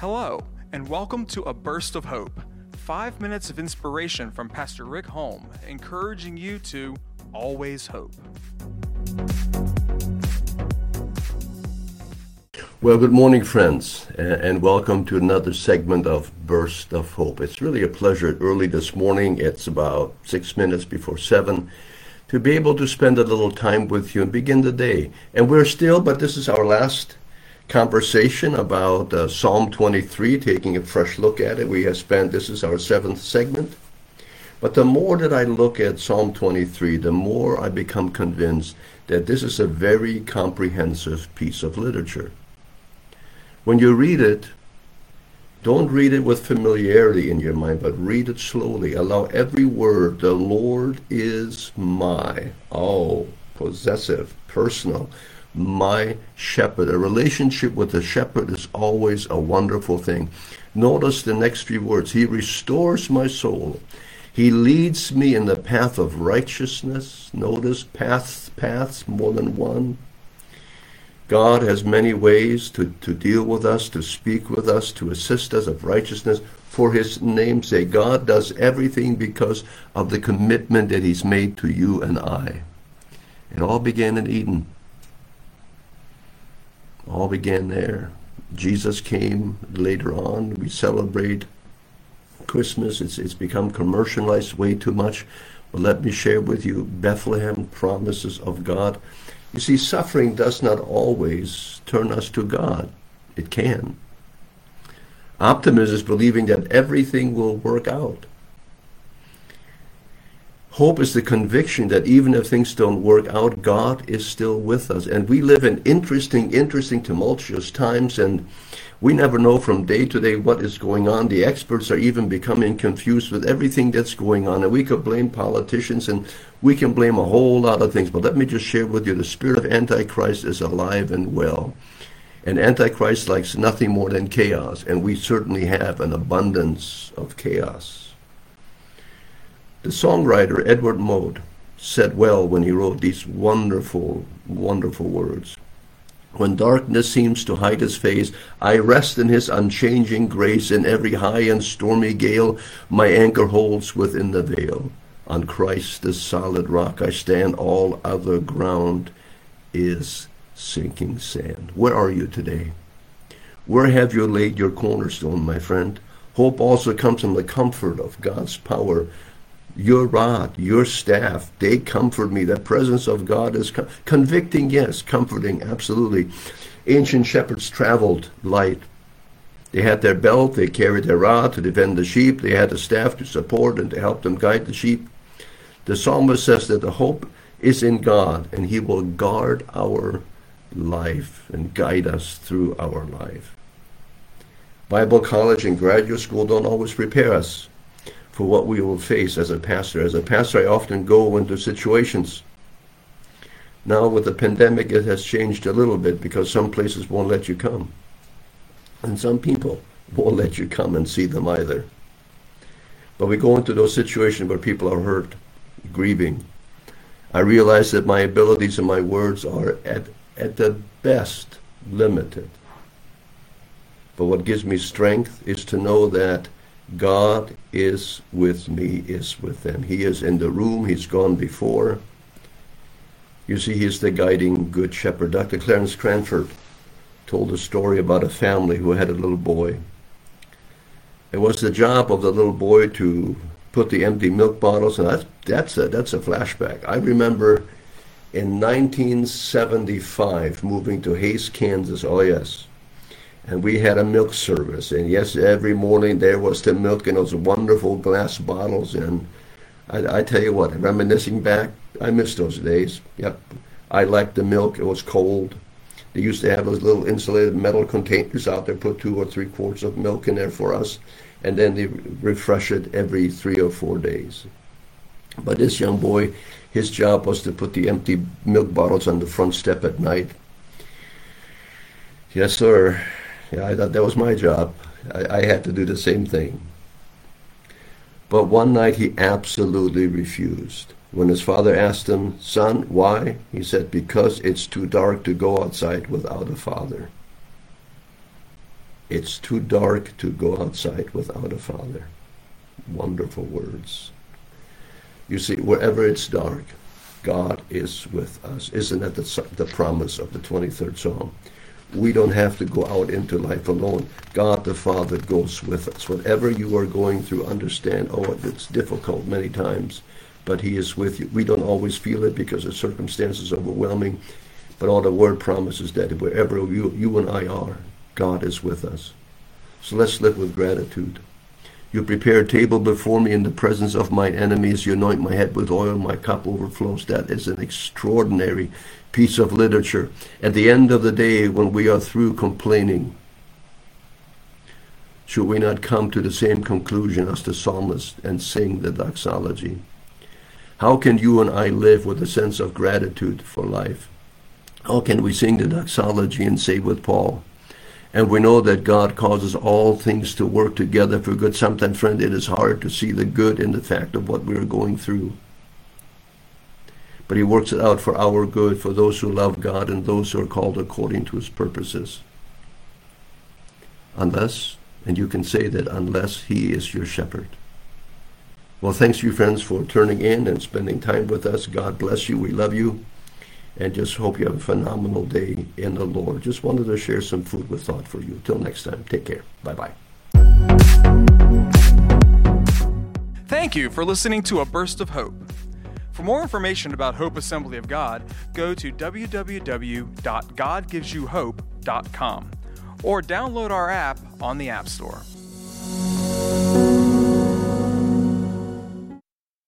Hello, and welcome to A Burst of Hope. Five minutes of inspiration from Pastor Rick Holm, encouraging you to always hope. Well, good morning, friends, and welcome to another segment of Burst of Hope. It's really a pleasure early this morning. It's about six minutes before seven to be able to spend a little time with you and begin the day. And we're still, but this is our last conversation about uh, Psalm 23, taking a fresh look at it. We have spent, this is our seventh segment. But the more that I look at Psalm 23, the more I become convinced that this is a very comprehensive piece of literature. When you read it, don't read it with familiarity in your mind, but read it slowly. Allow every word, the Lord is my, oh, possessive, personal my shepherd. A relationship with a shepherd is always a wonderful thing. Notice the next few words. He restores my soul. He leads me in the path of righteousness. Notice paths, paths, more than one. God has many ways to, to deal with us, to speak with us, to assist us of righteousness for his name's sake. God does everything because of the commitment that he's made to you and I. It all began in Eden all began there. Jesus came later on. We celebrate Christmas. It's, it's become commercialized way too much. But let me share with you Bethlehem promises of God. You see, suffering does not always turn us to God. It can. Optimism is believing that everything will work out. Hope is the conviction that even if things don't work out, God is still with us. And we live in interesting, interesting, tumultuous times, and we never know from day to day what is going on. The experts are even becoming confused with everything that's going on. And we could blame politicians and we can blame a whole lot of things. But let me just share with you the spirit of Antichrist is alive and well. And Antichrist likes nothing more than chaos. And we certainly have an abundance of chaos. The songwriter Edward Mote said well when he wrote these wonderful, wonderful words. When darkness seems to hide his face, I rest in his unchanging grace. In every high and stormy gale, my anchor holds within the veil. On Christ, the solid rock, I stand. All other ground is sinking sand. Where are you today? Where have you laid your cornerstone, my friend? Hope also comes from the comfort of God's power your rod, your staff, they comfort me. The presence of God is com- convicting, yes, comforting, absolutely. Ancient shepherds traveled light. They had their belt, they carried their rod to defend the sheep, they had a staff to support and to help them guide the sheep. The psalmist says that the hope is in God and he will guard our life and guide us through our life. Bible college and graduate school don't always prepare us for what we will face as a pastor. As a pastor, I often go into situations. Now, with the pandemic, it has changed a little bit because some places won't let you come. And some people won't let you come and see them either. But we go into those situations where people are hurt, grieving. I realize that my abilities and my words are at, at the best limited. But what gives me strength is to know that God is with me, is with them. He is in the room, He's gone before. You see, He's the guiding good shepherd. Dr. Clarence Cranford told a story about a family who had a little boy. It was the job of the little boy to put the empty milk bottles, and that's, that's, a, that's a flashback. I remember in 1975 moving to Hays, Kansas. Oh, yes and we had a milk service. And yes, every morning there was the milk in those wonderful glass bottles. And I, I tell you what, reminiscing back, I miss those days. Yep, I liked the milk. It was cold. They used to have those little insulated metal containers out there, put two or three quarts of milk in there for us, and then they refresh it every three or four days. But this young boy, his job was to put the empty milk bottles on the front step at night. Yes, sir. Yeah, I thought that was my job. I, I had to do the same thing. But one night he absolutely refused. When his father asked him, Son, why? He said, Because it's too dark to go outside without a father. It's too dark to go outside without a father. Wonderful words. You see, wherever it's dark, God is with us. Isn't that the, the promise of the 23rd Psalm? We don't have to go out into life alone. God the Father goes with us. Whatever you are going through, understand, oh, it's difficult many times, but He is with you. We don't always feel it because the circumstances are overwhelming, but all the Word promises that wherever you, you and I are, God is with us. So let's live with gratitude. You prepare a table before me in the presence of my enemies. You anoint my head with oil. My cup overflows. That is an extraordinary piece of literature. At the end of the day, when we are through complaining, should we not come to the same conclusion as the psalmist and sing the doxology? How can you and I live with a sense of gratitude for life? How can we sing the doxology and say with Paul, and we know that God causes all things to work together for good. Sometimes, friend, it is hard to see the good in the fact of what we are going through but he works it out for our good, for those who love God and those who are called according to his purposes. Unless, and you can say that unless he is your shepherd. Well, thanks you, friends, for turning in and spending time with us. God bless you. We love you. And just hope you have a phenomenal day in the Lord. Just wanted to share some food with thought for you. Till next time, take care. Bye bye. Thank you for listening to A Burst of Hope. For more information about Hope Assembly of God, go to www.godgivesyouhope.com or download our app on the App Store.